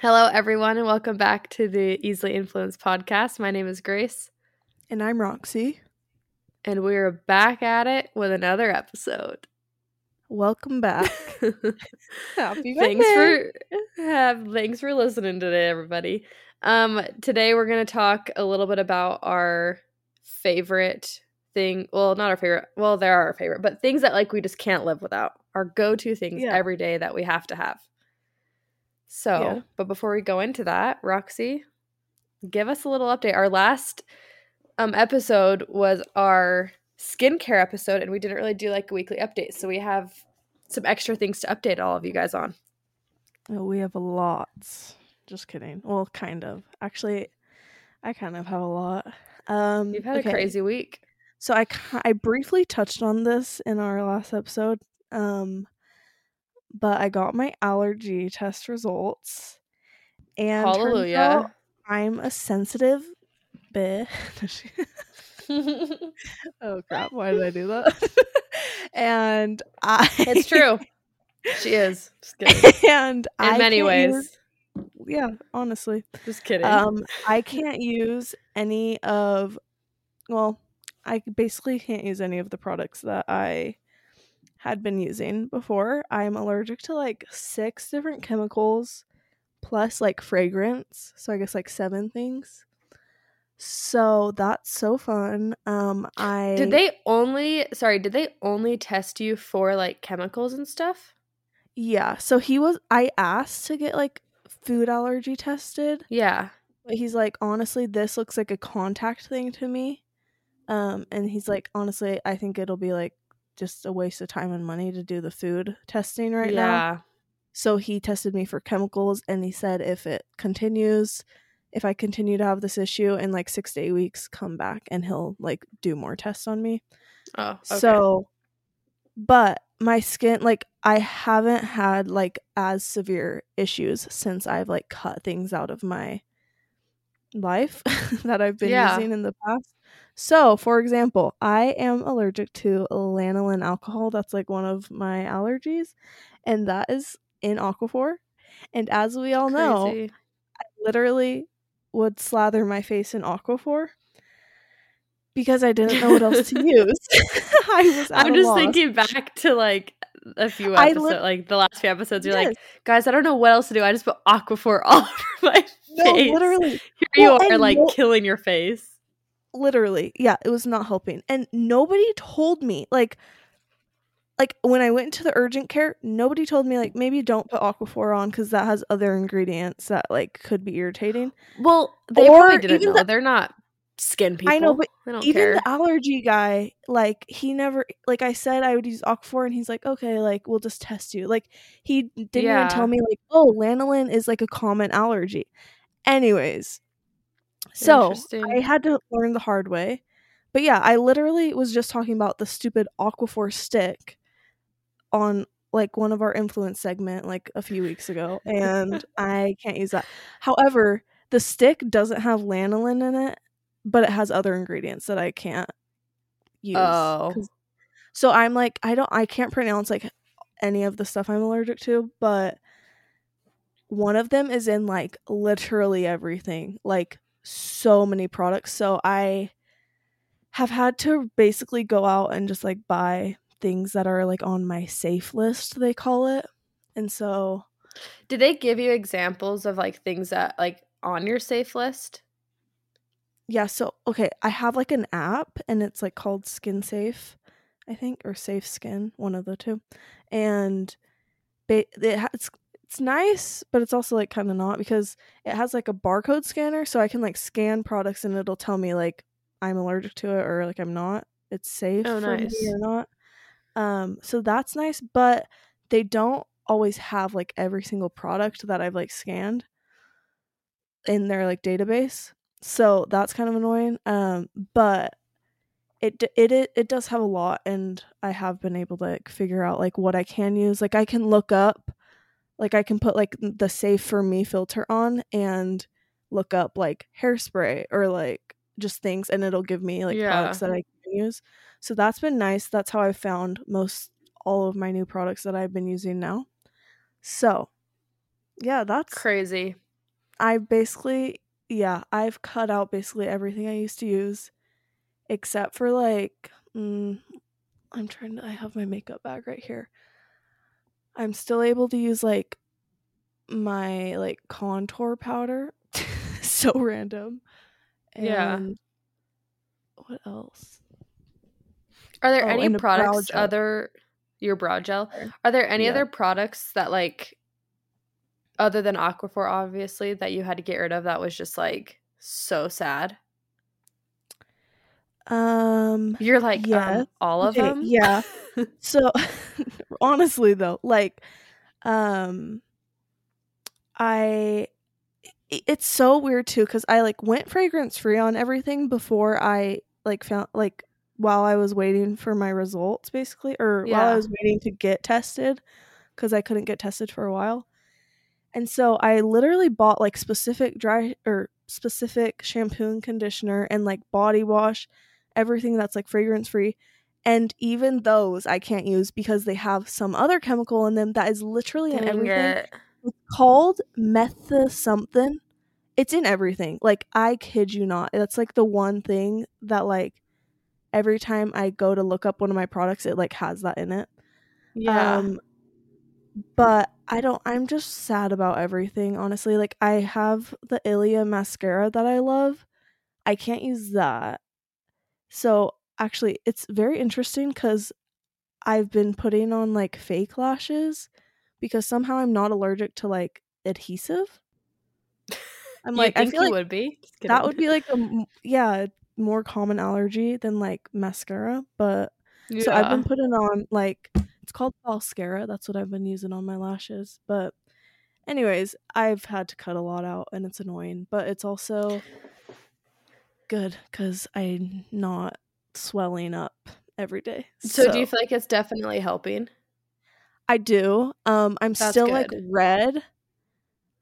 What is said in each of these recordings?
Hello, everyone, and welcome back to the Easily Influenced podcast. My name is Grace, And I'm Roxy. and we're back at it with another episode. Welcome back. Happy thanks for have thanks for listening today, everybody. Um, today we're gonna talk a little bit about our favorite thing. Well, not our favorite. Well, they are our favorite, but things that like we just can't live without. Our go-to things Yeah. every day that we have to have. So, Yeah. but before we go into that, Roxy, give us a little update. Our last um episode was our skincare episode, and we didn't really do like a weekly update. So we have some extra things to update all of you guys on. Oh, we have a lot Just kidding. Well, kind of. Actually, I kind of have a lot. Um, You've had okay. a crazy week. So I I briefly touched on this in our last episode. Um, but I got my allergy test results, and Hallelujah. I'm a sensitive bitch. oh crap! Why did I do that? and I it's true. She is. Just kidding. and In I many ways. use- yeah, honestly. Just kidding. Um, I can't use any of, well, I basically can't use any of the products that I had been using before. I'm allergic to like six different chemicals plus like fragrance. So I guess like seven things. So that's so fun. Um, I did they only sorry, did they only test you for like chemicals and stuff? Yeah. So he was. I asked to get like food allergy tested. Yeah. But he's like, honestly, this looks like a contact thing to me. Um, and he's like, honestly, I think it'll be like just a waste of time and money to do the food testing right now. yeah. So he tested me for chemicals and he said if it continues, if I continue to have this issue in like six to eight weeks, come back and he'll like do more tests on me. Oh. Okay. So, but my skin, like, I haven't had like as severe issues since I've like cut things out of my life that I've been Yeah. using in the past. So, for example, I am allergic to lanolin alcohol. That's like one of my allergies, and that is in Aquaphor. And as we all know, Crazy. literally would slather my face in Aquaphor because I didn't know what else to use. I was. I'm just loss. thinking back to like a few episodes, lit- like the last few episodes. You're Yes. like, guys, I don't know what else to do. I just put Aquaphor all over my face. no, literally, Here you are, like no- killing your face. Literally, yeah, it was not helping, and nobody told me like. Like when I went into the urgent care, nobody told me like maybe don't put Aquaphor on because that has other ingredients that like could be irritating. Well, they or probably didn't know the, they're not skin people. I know, but even care. the allergy guy like he never like i said i would use aquaphor and he's like okay like we'll just test you like he didn't even tell me like oh lanolin is like a common allergy anyways so i had to learn the hard way but yeah i literally was just talking about the stupid aquaphor stick on like one of our influence segment like a few weeks ago and i can't use that however the stick doesn't have lanolin in it but it has other ingredients that i can't use Oh. so i'm like i don't i can't pronounce like any of the stuff i'm allergic to but one of them is in like literally everything like so many products. So i have had to basically go out and just like buy things that are like on my safe list they call it. And so Did they give you examples of like things that like on your safe list? yeah so okay i have like an app and it's like called skin safe i think or safe skin one of the two. And ba- it ha- it's it's nice but it's also like kind of not because it has like a barcode scanner so i can like scan products and it'll tell me like i'm allergic to it or like i'm not. It's safe Oh, for me or not. Um so that's nice but they don't always have like every single product that i've like scanned in their like database so that's kind of annoying um but it it it, it does have a lot and i have been able to like figure out like what i can use like i can look up like i can put like the safe for me filter on and look up like hairspray or like just things and it'll give me like Yeah. products that I can use. So that's been nice. That's how I've found most all of my new products that I've been using now. So, yeah, that's Crazy. I basically yeah, I've cut out basically everything I used to use except for like mm, I'm trying to I have my makeup bag right here. I'm still able to use like my like contour powder. so random. Yeah. What else? Are there Oh, any and products other your brow gel? Are there any Yeah. other products that like other than Aquaphor obviously that you had to get rid of that was just like so sad? Um You're like yeah, um, all of Okay, them? yeah. So honestly though, like um I it's so weird too cuz I like went fragrance free on everything before I like found like while I was waiting for my results basically or while I was waiting to get tested cuz I couldn't get tested for a while. And so I literally bought like specific dry or specific shampoo and conditioner and like body wash, everything that's like fragrance free. And even those I can't use because they have some other chemical in them that is literally in everything. it. It's called metha something. It's in everything. Like I kid you not. That's like the one thing that like every time I go to look up one of my products, it like has that in it. Yeah. Um but I don't I'm just sad about everything, honestly. Like I have the Ilia mascara that I love. I can't use that. So actually it's very interesting cuz I've been putting on like fake lashes because somehow I'm not allergic to like adhesive. I'm like I think feel like would be? That would be like a yeah, more common allergy than like mascara, but so I've been putting on like it's called Falscara. That's what I've been using on my lashes. But anyways, I've had to cut a lot out and it's annoying, but it's also good cuz I'm not swelling up every day. So, do you feel like it's definitely helping? I do. Um I'm That's still like red.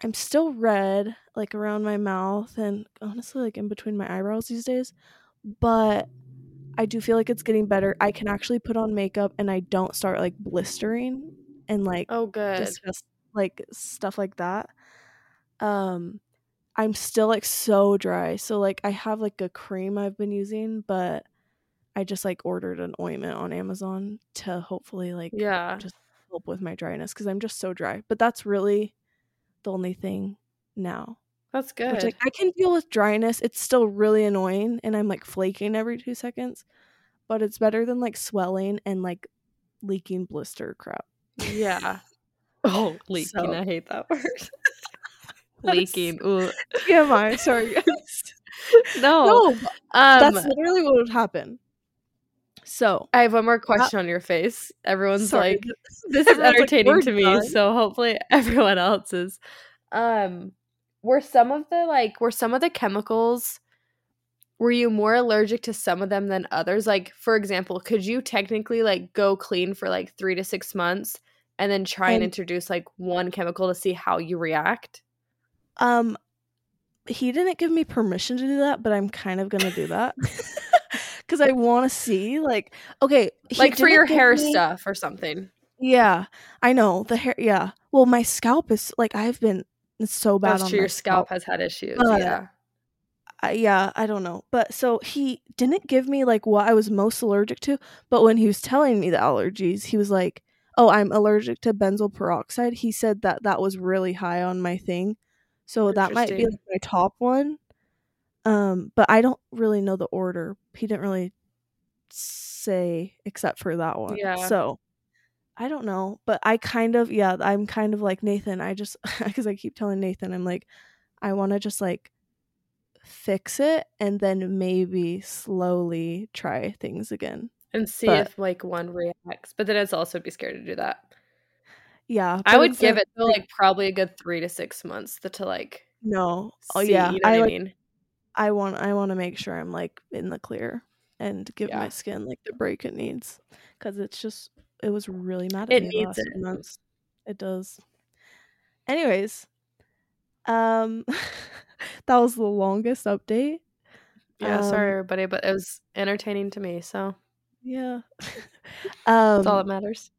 I'm still red like around my mouth and honestly like in between my eyebrows these days. But I do feel like it's getting better. I can actually put on makeup and I don't start like blistering and like Oh, good. disgust like stuff like that. Um I'm still like so dry. So like I have like a cream I've been using, but I just like ordered an ointment on Amazon to hopefully like yeah. just help with my dryness because I'm just so dry. But that's really the only thing now. That's good. Which like I can deal with dryness. It's still really annoying and I'm like flaking every two seconds. But it's better than like swelling and like leaking blister crap. yeah. Oh, leaking. So- I hate that word. Leaking. Ooh. TMI, sorry. No. no, Um, that's literally what would happen. So I have one more question on your face. Everyone's sorry, like, this is everyone's like, entertaining to me, done." so hopefully everyone else is. Um, were some of the like were some of the chemicals were you more allergic to some of them than others? Like, for example, could you technically like go clean for like three to six months and then try and And- introduce like one chemical to see how you react? um he didn't give me permission to do that, but I'm kind of gonna do that. Cause I wanna see like okay, like for your hair me- stuff or something. Yeah, I know the hair. Yeah, well, my scalp is like I've been so bad. That's on true. Your scalp has had issues. Uh, yeah. I- yeah, I don't know, but so he didn't give me like what I was most allergic to. But when he was telling me the allergies, he was like, "Oh, I'm allergic to benzoyl peroxide." He said that that was really high on my thing, so that might be like my top one. Um, but I don't really know the order. He didn't really say except for that one. Yeah. So I don't know, but I kind of yeah, I'm kind of like Nathan. I just because I keep telling Nathan, I'm like, I want to just like fix it and then maybe slowly try things again. And see but- if like one reacts. But then it's also be scared to do that. Yeah, I would give it like probably a good three to six months to, to like no. Oh see, yeah, you know I I like mean? I want I want to make sure I'm like in the clear and give Yeah. my skin like the break it needs because it's just it was really mad at It me needs last it. months. It does. Anyways, um, that was the longest update. Yeah, sorry Um, everybody, but it was entertaining to me, so Yeah. that's all um, that matters.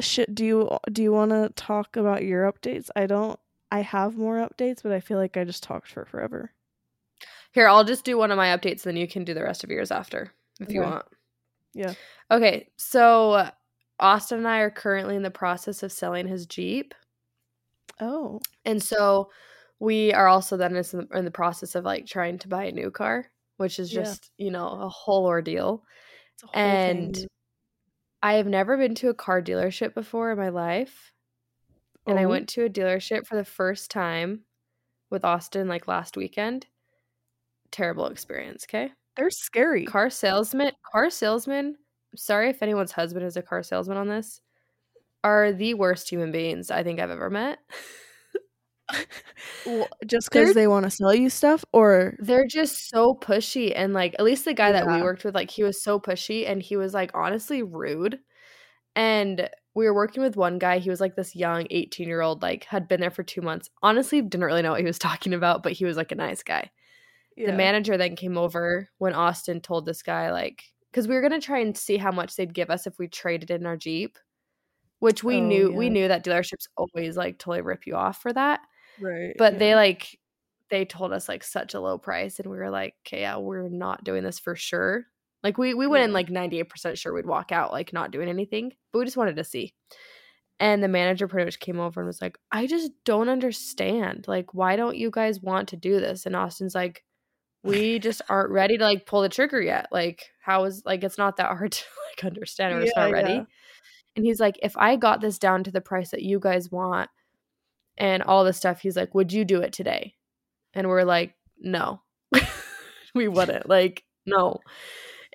should do you do you want to talk about your updates? I don't. I have more updates, but I feel like I just talked for forever. Here, I'll just do one of my updates, then you can do the rest of yours after if you want. Yeah. Okay, so Austin and I are currently in the process of selling his Jeep. Oh. And so we are also then in the, in the process of like trying to buy a new car, which is Yeah. just, you know, a whole ordeal. It's a whole thing. And I have never been to a car dealership before in my life. And I Oh. went to a dealership for the first time with Austin like last weekend. Terrible experience, okay? They're scary. Car salesman, car salesman, sorry if anyone's husband is a car salesman on this, are the worst human beings I think I've ever met. Well, just because they want to sell you stuff, or They're just so pushy and like at least the guy that we worked with like he was so pushy and he was like honestly rude. And we were working with one guy, he was like this young 18-year-old like had been there for 2 months. Honestly didn't really know what he was talking about, but he was like a nice guy. Yeah. The manager then came over when Austin told this guy like cuz we were going to try and see how much they'd give us if we traded in our Jeep, which we Oh, knew we knew that dealerships always like totally rip you off for that right. but they like they told us like such a low price and we were like okay yeah we're not doing this for sure. Like we we went in like 98% sure we'd walk out like not doing anything but we just wanted to see. And the manager pretty much came over and was like i just don't understand. Like why don't you guys want to do this? And austin's like we just aren't ready to like pull the trigger yet like how is like it's not that hard to like understand we're just Yeah, not ready. yeah. and he's like if i got this down to the price that you guys want and all this stuff he's like would you do it today? And we're like no. We wouldn't like no.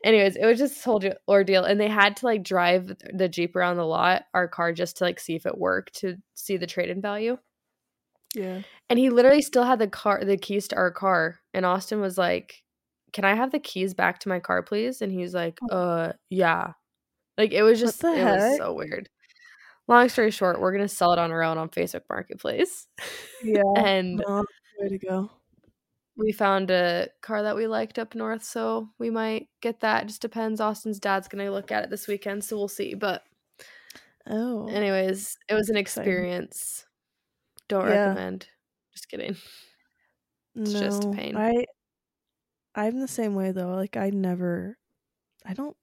Anyways it was just this whole ordeal and they had to like drive the jeep around the lot our car just to like see if it worked to see the trade-in value yeah. and he literally still had the car the keys to our car and austin was like can i have the keys back to my car please? And he's like uh yeah. Like it was just it was so weird. Long story short we're gonna sell it on our own on facebook marketplace. Yeah. and No, way to go. we found a car that we liked up north so we might get that. Just depends. Austin's dad's gonna look at it this weekend so we'll see but Oh. anyways it was an experience don't Yeah. recommend just kidding it's no, just pain. I I'm the same way though. Like I never I don't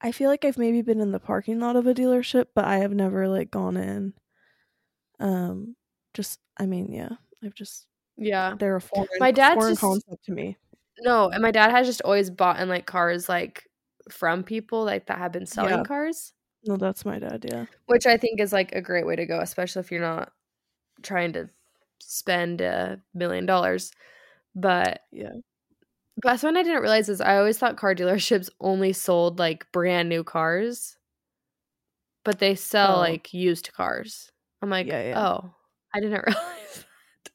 I feel like I've maybe been in the parking lot of a dealership, but I have never like gone in. Um just I mean, yeah. I've just yeah they're a foreign My dad's foreign just- concept to me. No, and my dad has just always bought in like cars like from people like that have been selling Yeah. cars, No, that's my dad, yeah. which I think is like a great way to go, especially if you're not trying to spend a million dollars. But Yeah. but one I didn't realize is I always thought car dealerships only sold like brand new cars, but they sell Oh. like used cars. I'm like, Yeah, yeah. oh, I didn't realize.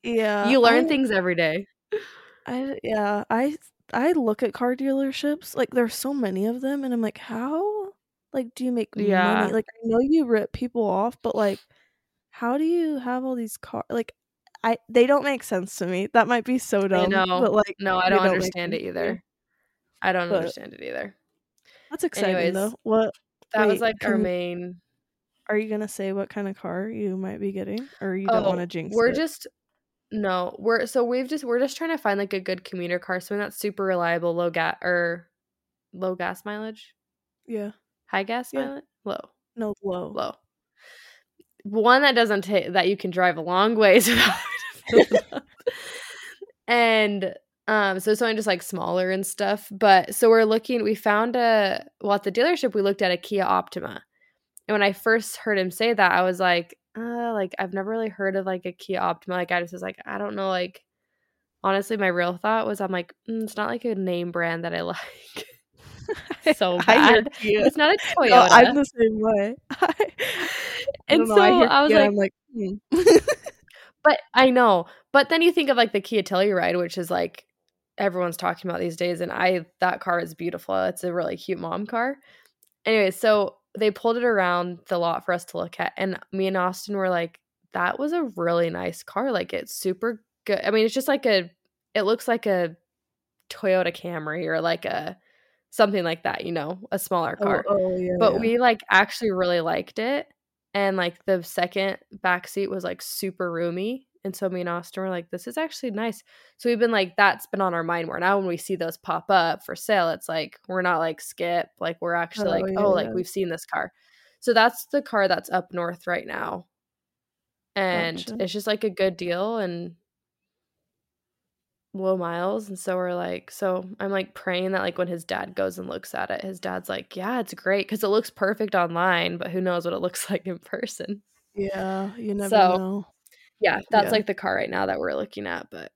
Yeah. you learn I- things every day. I yeah, I I look at car dealerships like there's so many of them, and I'm like, how like do you make Yeah. money? Like I know you rip people off, but like, how do you have all these cars? like? I they don't make sense to me. That might be so dumb, but like No, I they don't understand it sense either. I don't But- understand it either. That's exciting Anyways, though. What That was like our main. are you gonna say? What kind of car you might be getting, or you don't want to Oh, jinx we're it? just no, we're so we've just we're just trying to find like a good commuter car, something that's super reliable, low gas or low gas mileage, yeah, high gas Yeah. mileage, low, no low. low. One that doesn't take that you can drive a long ways and um so something just like smaller and stuff but so we're looking we found a well at the dealership we looked at a kia optima. And when i first heard him say that i was like uh like i've never really heard of like a kia optima. Like i just was like i don't know like honestly my real thought was i'm like mm, it's not like a name brand that i like. So bad. it's not a toyota No, I'm the same way. I and so I, hear I was Kia, like I'm like, hmm. But I know. But then you think of like the Kia Telluride, which is like everyone's talking about these days, and I that car is beautiful. It's a really cute mom car. Anyway, so they pulled it around the lot for us to look at, and me and Austin were like, "That was a really nice car. Like it's super good. I mean, it's just like a. It looks like a Toyota Camry or like a something like that, you know, a smaller car. Oh, oh yeah. but yeah. we like actually really liked it. And like the second back seat was like super roomy. And so me and Austin were like, this is actually nice. So we've been like, that's been on our mind more. Now when we see those pop up for sale, it's like we're not like skip. Like we're actually Oh, like, oh, yeah, oh, like we've seen this car. So that's the car that's up north right now. And Gotcha. it's just like a good deal and low miles. And so we're like, so I'm like praying that like when his dad goes and looks at it, his dad's like, yeah, it's great because it looks perfect online, but who knows what it looks like in person. yeah, you never So- know. Yeah, that's Yeah. like the car right now that we're looking at. But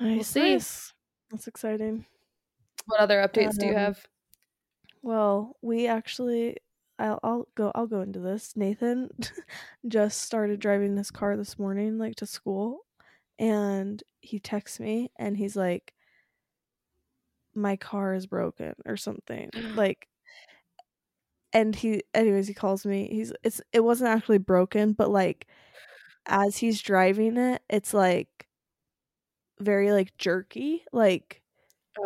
Nice, see. nice. That's exciting. what other updates do you Um, have? Well, we actually I'll I'll go I'll go into this. Nathan just started driving his car this morning like to school and he texts me and he's like my car is broken or something. Like and he anyways he calls me. He's it's it wasn't actually broken, but like as he's driving it, it's like very like jerky. Like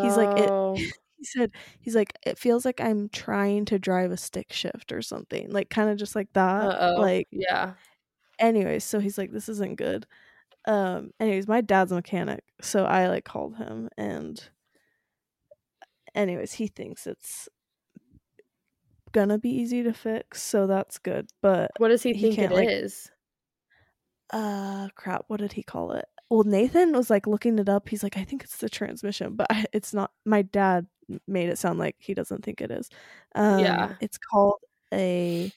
he's like, it- Oh, he said he's like it feels like i'm trying to drive a stick shift or something like kind of just like that uh-oh. like yeah. anyways so he's like this isn't good um anyways my dad's a mechanic so i like called him and anyways he thinks it's gonna be easy to fix so that's good but What does he he think it can't, is? uh crap what did he call it well nathan was like looking it up he's like i think it's the transmission but it's not my dad made it sound like he doesn't think it is um Yeah. it's called a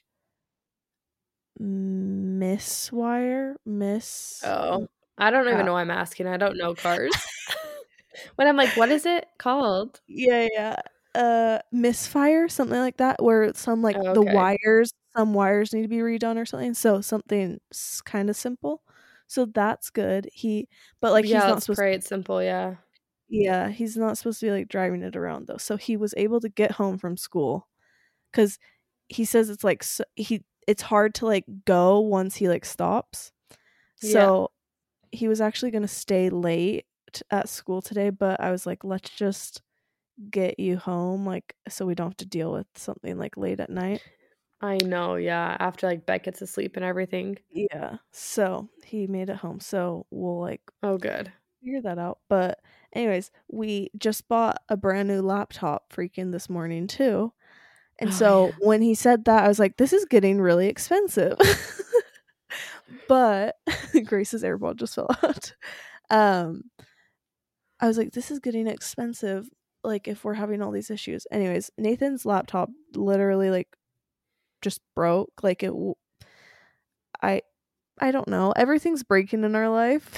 miswire miss Oh, I don't even crap. know why I'm asking. I don't know cars. when I'm like, what is it called? yeah yeah uh misfire something like that where some like Oh, the wires some wires need to be redone or something so something kind of simple so that's good he but like yeah, he's not supposed pray it's simple. Yeah. Yeah, he's not supposed to be like driving it around though. So he was able to get home from school cuz he says it's like so, he it's hard to like go once he like stops. So he was actually going to stay late at school today, but I was like let's just get you home like so we don't have to deal with something like late at night. I know. Yeah. After like Beck gets asleep and everything. Yeah. So he made it home. So we'll like Oh, good. figure that out. But anyways, we just bought a brand new laptop freaking this morning too. And Oh, so yeah. when he said that, I was like, this is getting really expensive. but Grace's AirPod just fell out. Um I was like, this is getting expensive, like if we're having all these issues. Anyways, Nathan's laptop literally like just broke. Like it w- I I don't know. Everything's breaking in our life.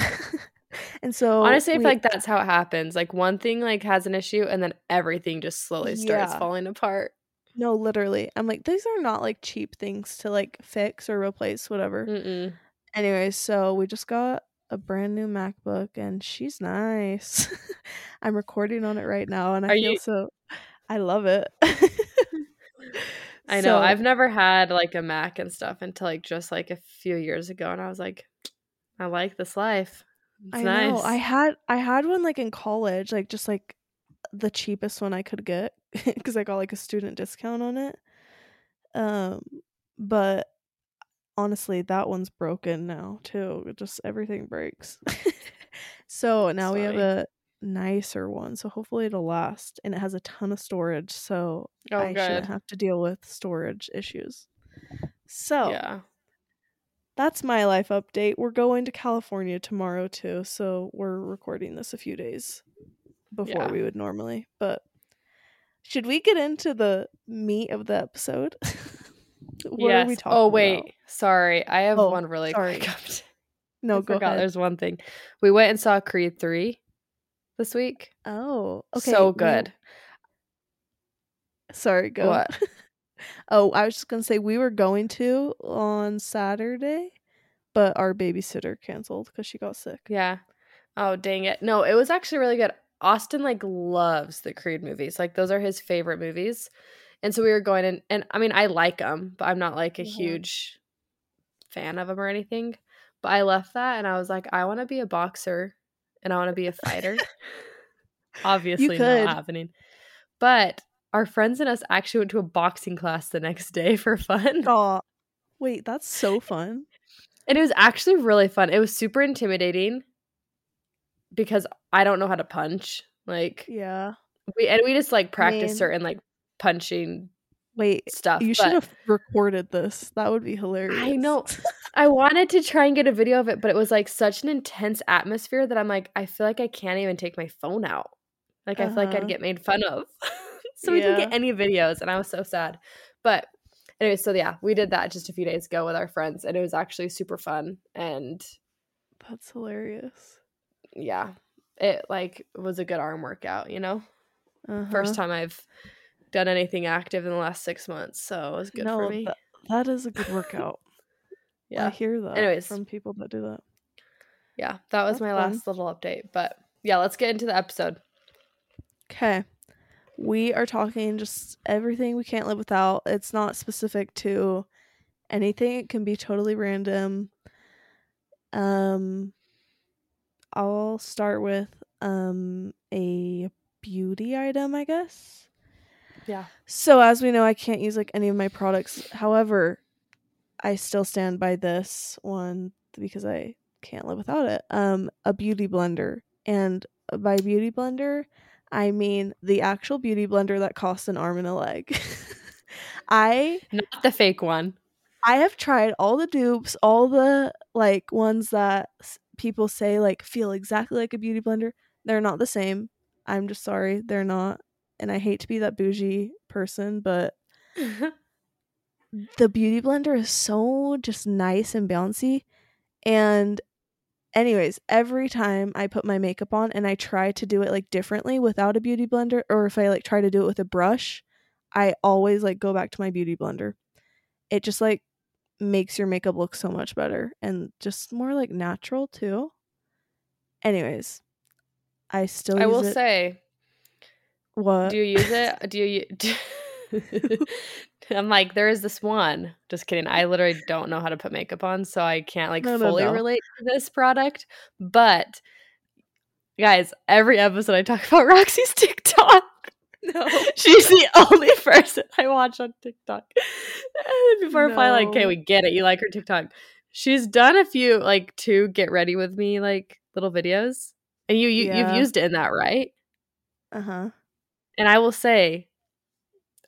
and so Honestly, I feel we- like that's how it happens. Like one thing like has an issue and then everything just slowly starts Yeah. falling apart. No, literally. I'm like, these are not like cheap things to like fix or replace, whatever. Mm-mm. Anyways, so we just got a brand new MacBook and she's nice. I'm recording on it right now and I Are feel you- so I love it. I know. So- I've never had like a Mac and stuff until like just like a few years ago, and I was like, I like this life. It's I nice. know. I had I had one like in college, like just like the cheapest one I could get because I got like a student discount on it. Um, but honestly, that one's broken now too. It just everything breaks. so now we have a nicer one. So hopefully it'll last, and it has a ton of storage, so oh, I good. shouldn't have to deal with storage issues. So Yeah. that's my life update. We're going to California tomorrow too, so we're recording this a few days before Yeah. we would normally. But should we get into the meat of the episode? what yes. are we oh, talking oh wait, about? sorry. I have Oh, one really sorry. quick update. No, I go forgot ahead. There's one thing. We went and saw Creed three this week. Oh, okay. so we- good. sorry, go. What? oh, I was just gonna say we were going to on Saturday, but our babysitter canceled because she got sick. Yeah. Oh dang it. No, it was actually really good. Austin like loves the Creed movies. Like those are his favorite movies. And so we were going and and I mean I like them, but I'm not like a Mhm. huge fan of them or anything. But I left that and I was like I want to be a boxer and I want to be a fighter. Obviously not happening. But our friends and us actually went to a boxing class the next day for fun. Aw. Wait, that's so fun. And it was actually really fun. It was super intimidating because I don't know how to punch. Like Yeah. we and we just like practice mean- certain like punching Wait, stuff. you should have recorded this. That would be hilarious. I know. I wanted to try and get a video of it, but it was like such an intense atmosphere that I'm like, I feel like I can't even take my phone out. Like I feel like Uh-huh. I'd get made fun of. so we didn't get any videos, and I was so sad. But anyway, so yeah, we did that just a few days ago with our friends, and it was actually super fun. And That's hilarious. yeah, it like was a good arm workout. You know, Uh-huh. first time I've done anything active in the last six months, so it was good no, for me. tha- that is a good workout. Yeah. I hear that Anyways. from people that do that. yeah, that was That's my fun. last little update. But yeah, let's get into the episode. Okay. We are talking just everything we can't live without. It's not specific to anything. It can be totally random. Um I'll start with um a beauty item, I guess. Yeah. So as we know, I can't use like any of my products. However, I still stand by this one because I can't live without it. Um, a beauty blender, and by beauty blender, I mean the actual beauty blender that costs an arm and a leg. I Not the fake one. I have tried all the dupes, all the like ones that people say like feel exactly like a beauty blender. They're not the same. I'm just sorry, they're not. And I hate to be that bougie person, but the beauty blender is so just nice and bouncy. And anyways, every time I put my makeup on and I try to do it like differently without a beauty blender or if I like try to do it with a brush, I always like go back to my beauty blender. It just like makes your makeup look so much better and just more like natural too. Anyways, I still I will it. say, what? do you use it? Do you? Do- I'm like, there is this one. Just kidding. I literally don't know how to put makeup on, so I can't like No, no, fully no. relate to this product. But guys, every episode I talk about Roxy's TikTok. No. She's the only person I watch on TikTok. Before I probably like, okay, we get it. You like her TikTok. She's done a few like two get ready with me like little videos. And you, you Yeah. you've used it in that, right? Uh-huh. And I will say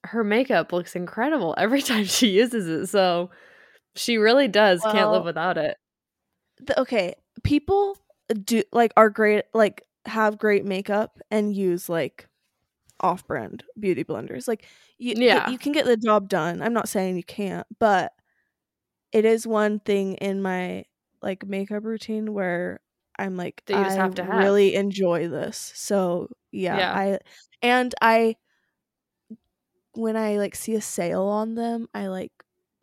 her makeup looks incredible every time she uses it. So she really does can't live without it. the, okay people do like are great like have great makeup and use like off-brand beauty blenders like you Yeah. you can get the job done i'm not saying you can't but it is one thing in my like makeup routine where i'm like That you just I have to have. really enjoy this so yeah, Yeah. i and i when i like see a sale on them i like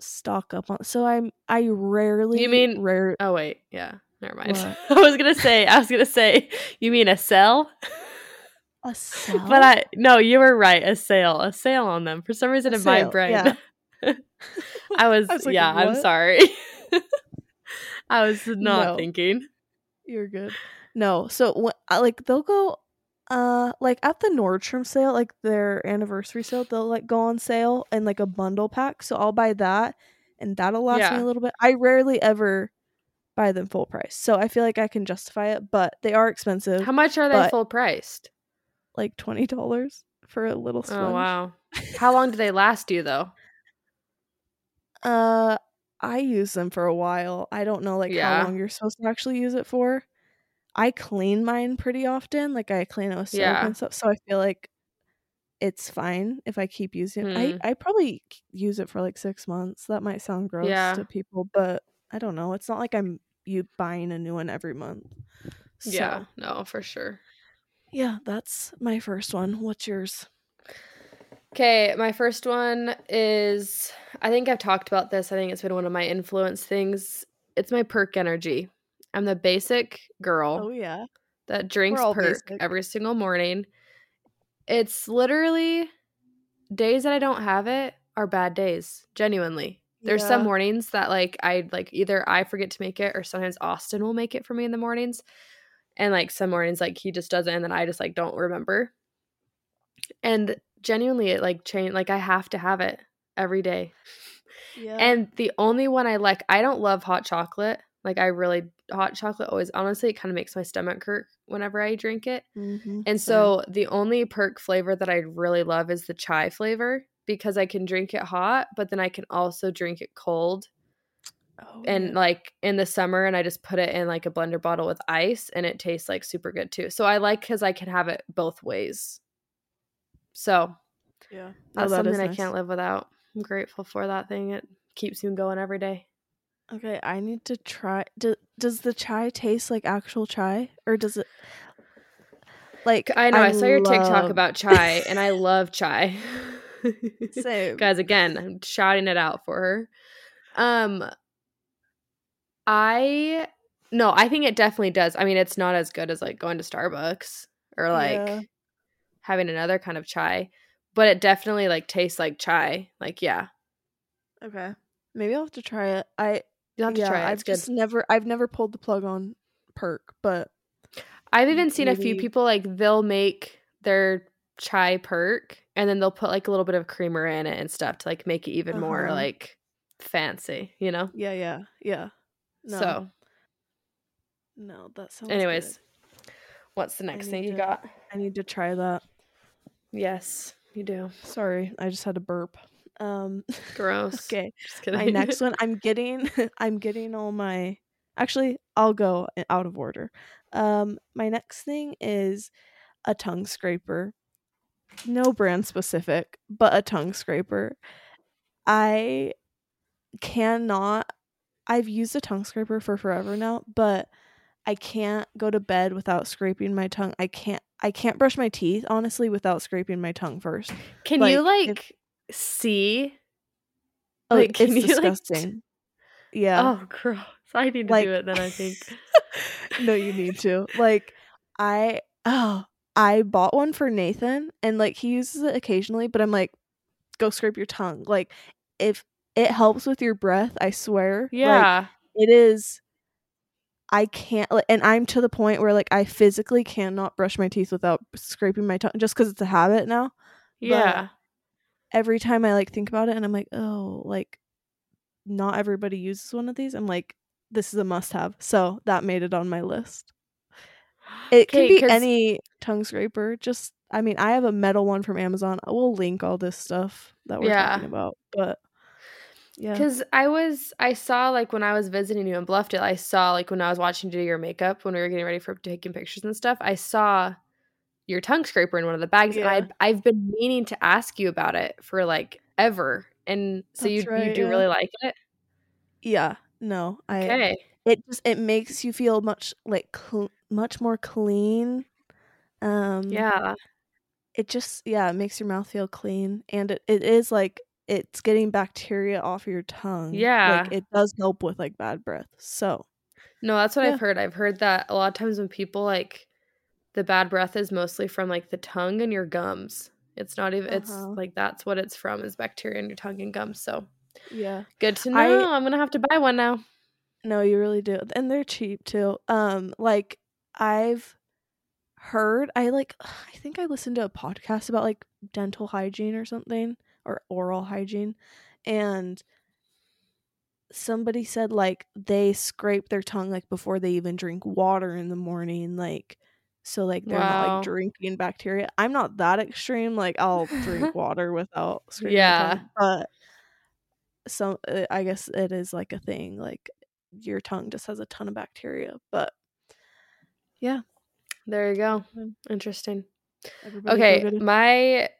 stock up on so i'm i rarely you mean- rare Oh wait, yeah. Never mind. What? I was gonna say I was gonna say you mean a sell? A sale But I no, you were right. A sale, a sale on them. For some reason A in my brain, yeah. I was, I was like, yeah. I'm sorry. I was not No. thinking. You're good. No, so I, like they'll go, uh, like at the Nordstrom sale, like their anniversary sale, they'll like go on sale in like a bundle pack. So I'll buy that, and that'll last me a little bit. I rarely ever buy them full price, so I feel like I can justify it. But they are expensive, How much are they full priced? Like twenty dollars for a little sponge. Oh wow. How long do they last you though? Uh, I use them for a while. I don't know like Yeah. how long you're supposed to actually use it for. I clean mine pretty often. Like I clean it with soap Yeah. and stuff. So I feel like it's fine if I keep using it. Hmm. I I probably use it for like six months. That might sound gross Yeah. to people, but I don't know. It's not like I'm you buying a new one every month. So, Yeah, no, for sure. Yeah, that's my first one. What's yours? Okay, my first one is I think I've talked about this. I think it's been one of my influence things. It's my perk energy. I'm the basic girl Oh yeah. that drinks perk basic. every single morning. It's literally days that I don't have it are bad days, genuinely. There's some mornings that like I like either I forget to make it or sometimes Austin will make it for me in the mornings. And like some mornings like he just doesn't and then I just like don't remember. And genuinely it like changed like I have to have it every day. Yeah. And the only one I like, I don't love hot chocolate. Like I really hot chocolate always honestly it kind of makes my stomach hurt whenever I drink it. Mhm, And so the only perk flavor that I really love is the chai flavor because I can drink it hot, but then I can also drink it cold. Oh, And like in the summer and I just put it in like a blender bottle with ice and it tastes like super good too. So I like cuz I can have it both ways. So yeah. that's Oh, that something I can't live without. I'm grateful for that thing. It keeps me going every day. Okay, I need to try. Do, does the chai taste like actual chai, or does it? Like I know I, saw your TikTok about chai and I love chai. Same. Guys, again, I'm shouting it out for her. Um I no, I think it definitely does. I mean, it's not as good as like going to Starbucks or like Yeah. having another kind of chai, but it definitely like tastes like chai. Like, yeah. Okay, maybe I'll have to try it. I You'll have to yeah, try it. I've good. just never, I've never pulled the plug on perk, but I've even seen a few people like they'll make their chai perk and then they'll put like a little bit of creamer in it and stuff to like make it even more Uh-huh. like fancy, you know? yeah, yeah, yeah. No, So, no, that sounds. anyways, good. what's the next thing you got? I need to try that. Yes, you do. Sorry, I just had a burp. Um, Gross. okay. Just kidding. my next one i'm getting i'm getting all my actually i'll go out of order um my next thing is a tongue scraper no brand specific but a tongue scraper i cannot i've used a tongue scraper for forever now but i can't go to bed without scraping my tongue i can't i can't brush my teeth honestly without scraping my tongue first Can you like, like see? oh Like, can it's you, like, disgusting yeah Oh, gross. I need to Like- do it then, I think. no, you need to. Like I oh, I bought one for Nathan and like he uses it occasionally, but I'm like go scrape your tongue. Like if it helps with your breath, I swear. Like, Yeah. it is I can't like and I'm to the point where like I physically cannot brush my teeth without scraping my tongue just cuz it's a habit now. yeah. Every time I like think about it and I'm like, "Oh, like not everybody uses one of these." I'm like this is a must have. So that made it on my list. It can be any tongue scraper. Just, I mean, I have a metal one from Amazon. I will link all this stuff that we're Yeah. talking about. But yeah, Because I was, I saw like when I was visiting you in Bluffdale, I saw like when I was watching you do your makeup when we were getting ready for taking pictures and stuff, I saw your tongue scraper in one of the bags, Yeah. and I I've been meaning to ask you about it for like ever, and so you That's you right, do yeah. really like it. yeah, no, I. Okay, It just it makes you feel much like cl- much more clean. Um, yeah, it just yeah, it makes your mouth feel clean, and it, it is like it's getting bacteria off your tongue. Yeah. like it does help with like bad breath. So no, that's what Yeah. I've heard. I've heard that a lot of times when people like the bad breath is mostly from like the tongue and your gums. It's not even. It's Uh-huh. like that's what it's from is bacteria in your tongue and gums. So yeah, good to I- know. I'm gonna have to buy one now. No, you really do. And they're cheap too. Um like I've heard I like I think I listened to a podcast about like dental hygiene or something or oral hygiene and somebody said like they scrape their tongue like before they even drink water in the morning like so like they're not like drinking bacteria. I'm not that extreme like I'll drink water without scraping Yeah. tongue, but some uh, I guess it is like a thing like your tongue just has a ton of bacteria but yeah There you go. Mhm. Interesting. everybody Okay, my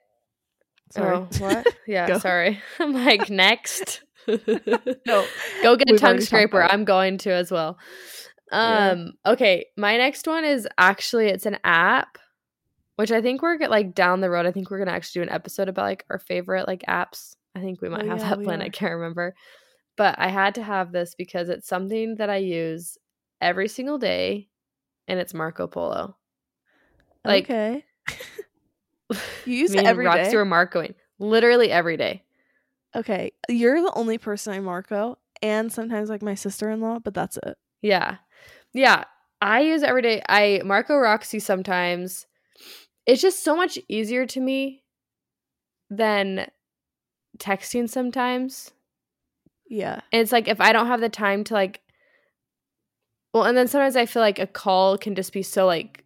sorry Oh, what? Yeah, sorry. I'm like next. no Go get a tongue scraper. I'm going to as well. Yeah. Um, okay, my next one is actually it's an app, which I think we're like down the road. I think we're gonna actually do an episode about like our favorite like apps. I think we might Oh, have yeah, that plan. are. I can't remember. But I had to have this because it's something that I use every single day and it's Marco Polo. Like okay you use me it every Roxy day were Marcoing literally every day. okay you're the only person I Marco and sometimes like my sister-in-law but that's it Yeah. Yeah. I use every day. I Marco Roxy sometimes. It's just so much easier to me than texting sometimes. Yeah. And it's like if I don't have the time to like well, and then sometimes I feel like a call can just be so like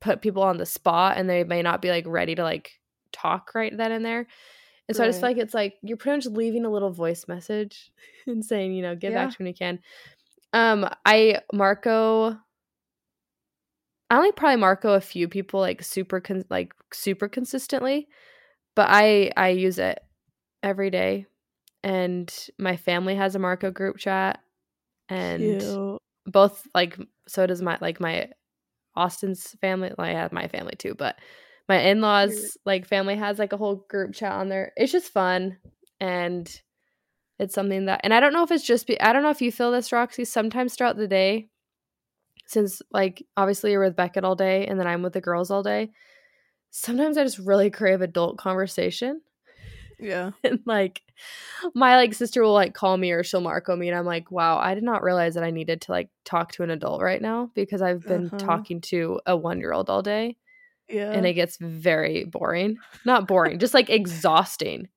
put people on the spot and they may not be like ready to like talk right then and there. And so I just feel like it's like you're pretty much leaving a little voice message and saying, you know, get Yeah. back to me when you can. Um, I Marco I only probably Marco a few people like super con- like super consistently, but I I use it every day. And my family has a Marco group chat and Cute. both like so does my like my Austin's family. Like, I have my family too, but my in laws mm. like family has like a whole group chat on there. It's just fun and it's something that and I don't know if it's just be I don't know if you feel this, Roxy, sometimes throughout the day, since like obviously you're with Beckett all day and then I'm with the girls all day. Sometimes I just really crave adult conversation. Yeah. and like my like sister will like call me or she'll marco me and i'm like wow i did not realize that i needed to like talk to an adult right now because i've been Uh-huh. talking to a one year old all day Yeah. and it gets very boring not boring just like exhausting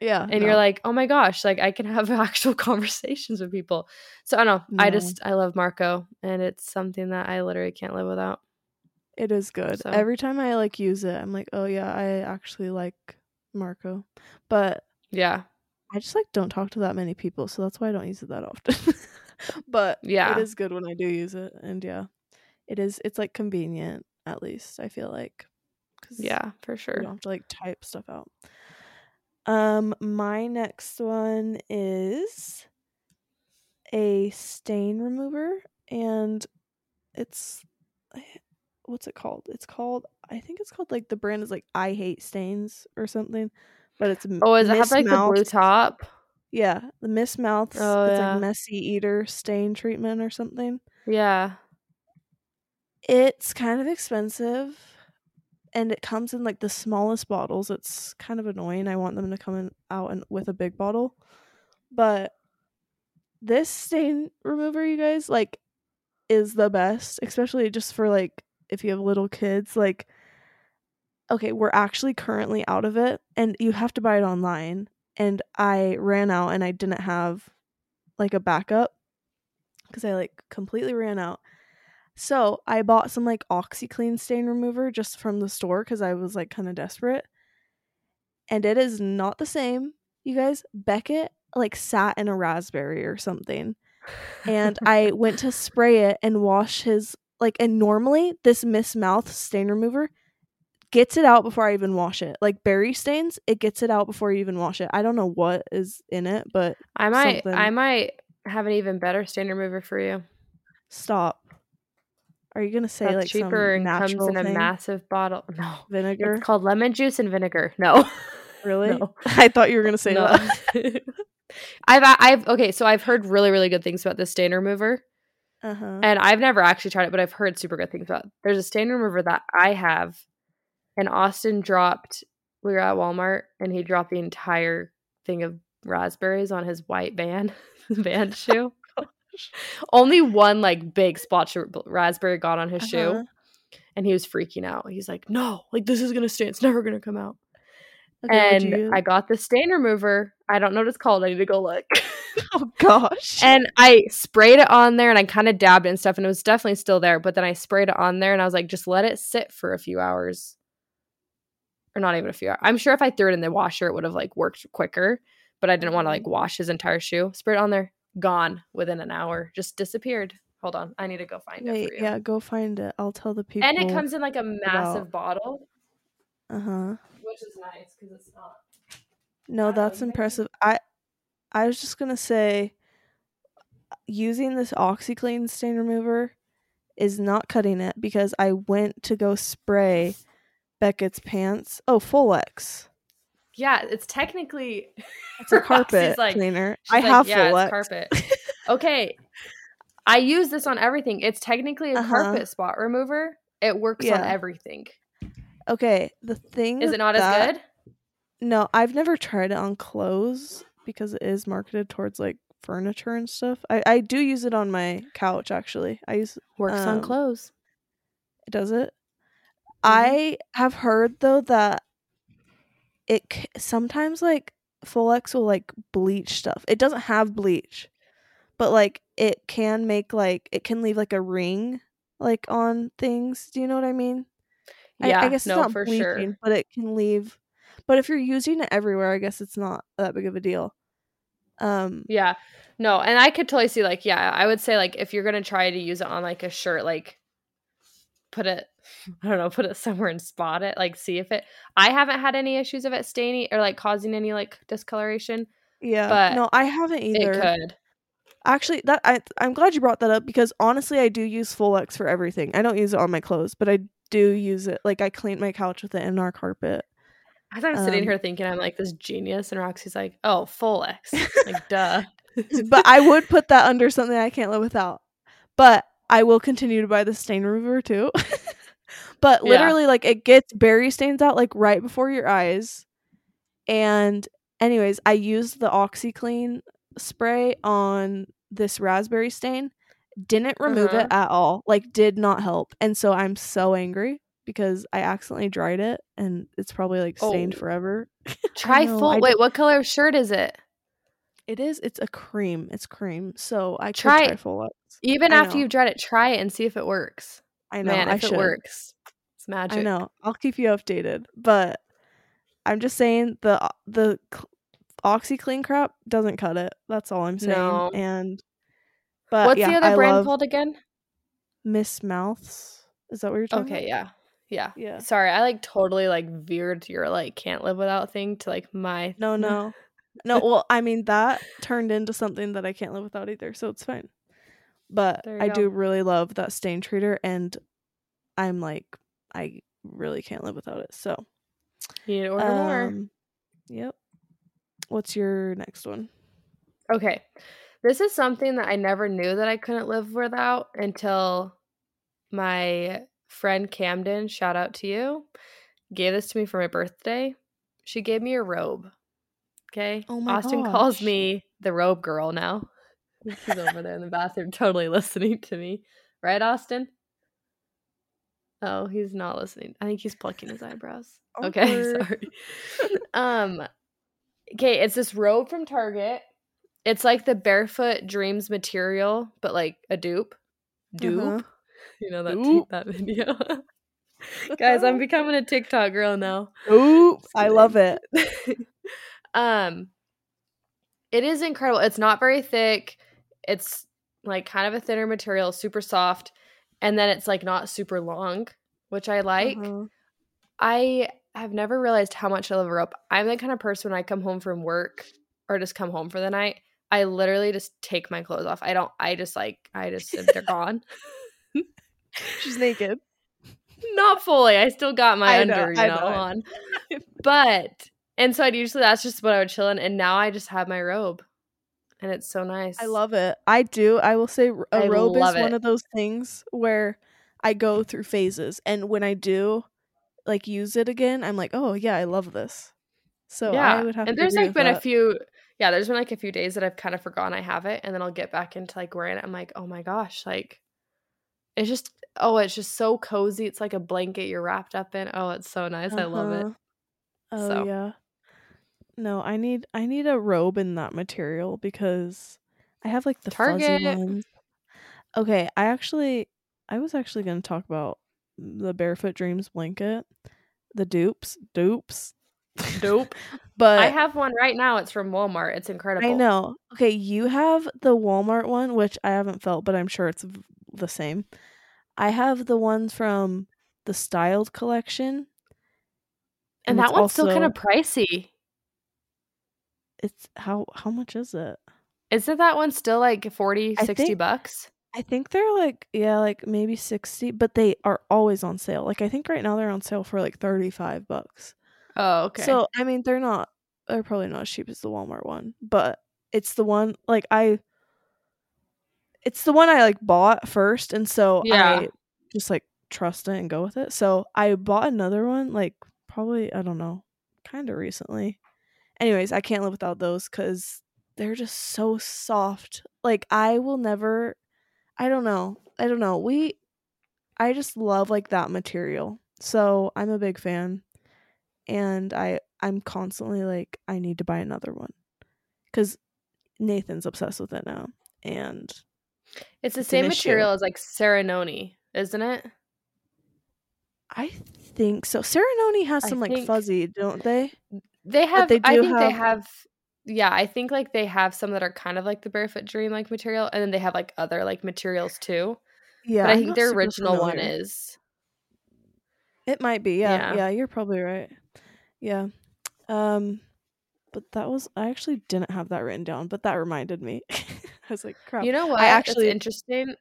yeah. and you're like oh my gosh like i can have actual conversations with people so i don't know i just i love marco and it's something that i literally can't live without It is good. So- Every time I like use it, I'm like, oh yeah, I actually like Marco. But yeah I just like don't talk to that many people, so that's why I don't use it that often. but Yeah. it is good when I do use it, and yeah, it is. It's like convenient at least. I feel like. 'cause yeah for sure. You don't have to like type stuff out. Um, my next one is a stain remover, and it's eh, what's it called? It's called I think it's called like the brand is like I hate stains or something, but it's oh is it have like the blue top Yeah, the Miss Mouth's. Oh, it's yeah. like messy eater stain treatment or something. yeah It's kind of expensive and it comes in like the smallest bottles. It's kind of annoying. I want them to come in out and with a big bottle. But this stain remover, you guys, like is the best, especially just for like if you have little kids like okay, we're actually currently out of it and you have to buy it online and I ran out and I didn't have like a backup cuz I like completely ran out. So, I bought some like OxiClean stain remover just from the store cuz I was like kind of desperate. And it is not the same. You guys, Beckett like sat in a raspberry or something and I went to spray it and wash his like and normally this Miss Mouth stain remover gets it out before I even wash it. Like berry stains, it gets it out before you even wash it. I don't know what is in it, but I might something. I might have an even better stain remover for you. stop. Are you gonna say That's like cheaper and comes in a thing? massive bottle. No. vinegar? It's called lemon juice and vinegar. No. really? no. I thought you were gonna say No. that. I've I've okay, so I've heard really really good things about this stain remover, Uh huh. and I've never actually tried it, but I've heard super good things about. It. There's a stain remover that I have, and Austin dropped. We were at Walmart, and he dropped the entire thing of raspberries on his white band band shoe. Only one like big splotch of raspberry got on his shoe, Uh-huh. and he was freaking out. He's like, "No, like this is gonna stain. It's never gonna come out." Okay, and you- I got the stain remover. I don't know what it's called. I need to go look. oh gosh. and I sprayed it on there and I kind of dabbed it and stuff and it was definitely still there. But then I sprayed it on there and I was like, just let it sit for a few hours. Or not even a few hours. I'm sure if I threw it in the washer, it would have like worked quicker. But I didn't want to like wash his entire shoe. Sprayed it on there, gone within an hour. Just disappeared. Hold on. I need to go find Wait, it yeah, go find it. I'll tell the people. and it comes in like a massive about- bottle, Uh huh. which is nice because it's not. No, that's impressive. I I was just gonna say using this OxiClean stain remover is not cutting it because I went to go spray Beckett's pants. Oh, Folex. Yeah, it's technically It's a carpet like- cleaner. I like, have yeah, it's carpet. Okay. I use this on everything. It's technically a Uh-huh. carpet spot remover. It works on everything. Okay, the thing Is it not that- as good? No, I've never tried it on clothes because it is marketed towards like furniture and stuff. I I do use it on my couch actually. I use Works on Um, clothes. does it? Mhm. I have heard though that it c- sometimes like Folex will like bleach stuff. It doesn't have bleach, but like it can make like it can leave like a ring like on things. Do you know what I mean? I- Yeah, I, guess no, it's not for bleaching, sure. but it can leave. But if you're using it everywhere, I guess it's not that big of a deal. Um, Yeah. No, and I could totally see like yeah, I would say like if you're gonna try to use it on like a shirt, like put it I don't know, put it somewhere and spot it, like see if it I haven't had any issues of it staining or like causing any like discoloration. yeah, But no, I haven't either. It could. Actually, that I I'm glad you brought that up because honestly, I do use Folex for everything. I don't use it on my clothes, but I do use it. Like I cleaned my couch with it and our carpet. As I'm sitting Um, here thinking I'm like this genius and Roxy's like, oh, Folex. like duh. but I would put that under something I can't live without. But I will continue to buy the stain remover too. but Yeah. literally, like it gets berry stains out like right before your eyes. And anyways, I used the OxiClean spray on this raspberry stain. Didn't remove Uh-huh. it at all. Like did not help. And so I'm so angry because I accidentally dried it and it's probably like stained Oh. forever. Try full wait, what color shirt is it? It is. It's a cream. It's cream. So I Try try it. Folex. Even I after know. you've dried it, try it and see if it works. I know. Man, I if should. it works, it's magic. I know. I'll keep you updated. But I'm just saying the uh, the cl- OxiClean crap doesn't cut it. That's all I'm saying. No. And but What's yeah, the other I brand called again? Miss Mouths. Is that what you're talking Okay, about? yeah. Yeah. Yeah. Sorry, I like totally like veered your like can't live without thing to like my No, no. No, well, I mean that turned into something that I can't live without either, so it's fine. But I go. do really love that stain treater and I'm like I really can't live without it. So You need to order more. um, Yep. What's your next one? Okay. This is something that I never knew that I couldn't live without until my friend Camden, shout out to you, gave this to me for my birthday. She gave me a robe. Okay. Oh my Austin calls me the robe girl now. She's over there in the bathroom, totally listening to me. Right, Austin? Oh, he's not listening. I think he's plucking his eyebrows. Okay, sorry. um okay, it's this robe from Target. It's like the barefoot dreams material, but like a dupe. Dupe. Uh-huh. You know that Dupe. that video. Guys, I'm becoming a TikTok girl now. Just I love it. um it is incredible. It's not very thick. It's like kind of a thinner material, super soft, and then it's like not super long, which I like. Uh-huh. I have never realized how much I love a rope. I'm the kind of person when I come home from work or just come home for the night, I literally just take my clothes off. I don't I just like I just they're gone. She's naked. Not fully. I still got my I know, you know, know, on. But and so I'd usually that's just what I would chill in and now I just have my robe. And it's so nice. I love it. I do. I will say a I robe is love one of those things where I go through phases and when I do like use it again, I'm like, "Oh, yeah, I love this." So yeah, I would have and to there's like been a few yeah there's been like a few days that i've kind of forgotten i have it and then i'll get back into like wearing it i'm like oh my gosh like it's just oh it's just so cozy it's like a blanket you're wrapped up in oh it's so nice i love it Uh-huh. Oh So. yeah. No, I need I need a robe in that material because I have like the fuzzy Target. ones. Okay, I actually I was actually going to talk about the Barefoot Dreams blanket, the dupes, dupes. dope But i have one right now it's from walmart it's incredible I know. Okay, you have the Walmart one, which I haven't felt, but I'm sure it's the same. I have the ones from the Styled collection. and, it's that one's still kind of pricey It's how how much is it? isn't that one still like 40 I 60 think- bucks I think they're like yeah, like maybe 60, but they are always on sale. Like I think right now they're on sale for like 35 bucks. oh okay So, I mean, they're not they're probably not as cheap as the Walmart one, but it's the one like I it's the one I like bought first and so Yeah. I just like trust it and go with it. So, I bought another one like probably I don't know, kind of recently. Anyways, I can't live without those cuz they're just so soft. Like I will never I don't know. I don't know. We I just love like that material. So, I'm a big fan and I I'm constantly like I need to buy another one cuz Nathan's obsessed with it now and It's the It's same material as like Saranoni, isn't it? I think so. Saranoni has I some like think- fuzzy, don't they? They have they I think they have- have yeah, I think like they have some that are kind of like the Barefoot Dream like material and then they have like other like materials too. Yeah. but I I'm think their original one is It might be. Yeah, Yeah. yeah. you're probably right. Yeah. Um but that was I actually didn't have that written down, but that reminded me. I was like, crap. You know what? I That's actually interesting.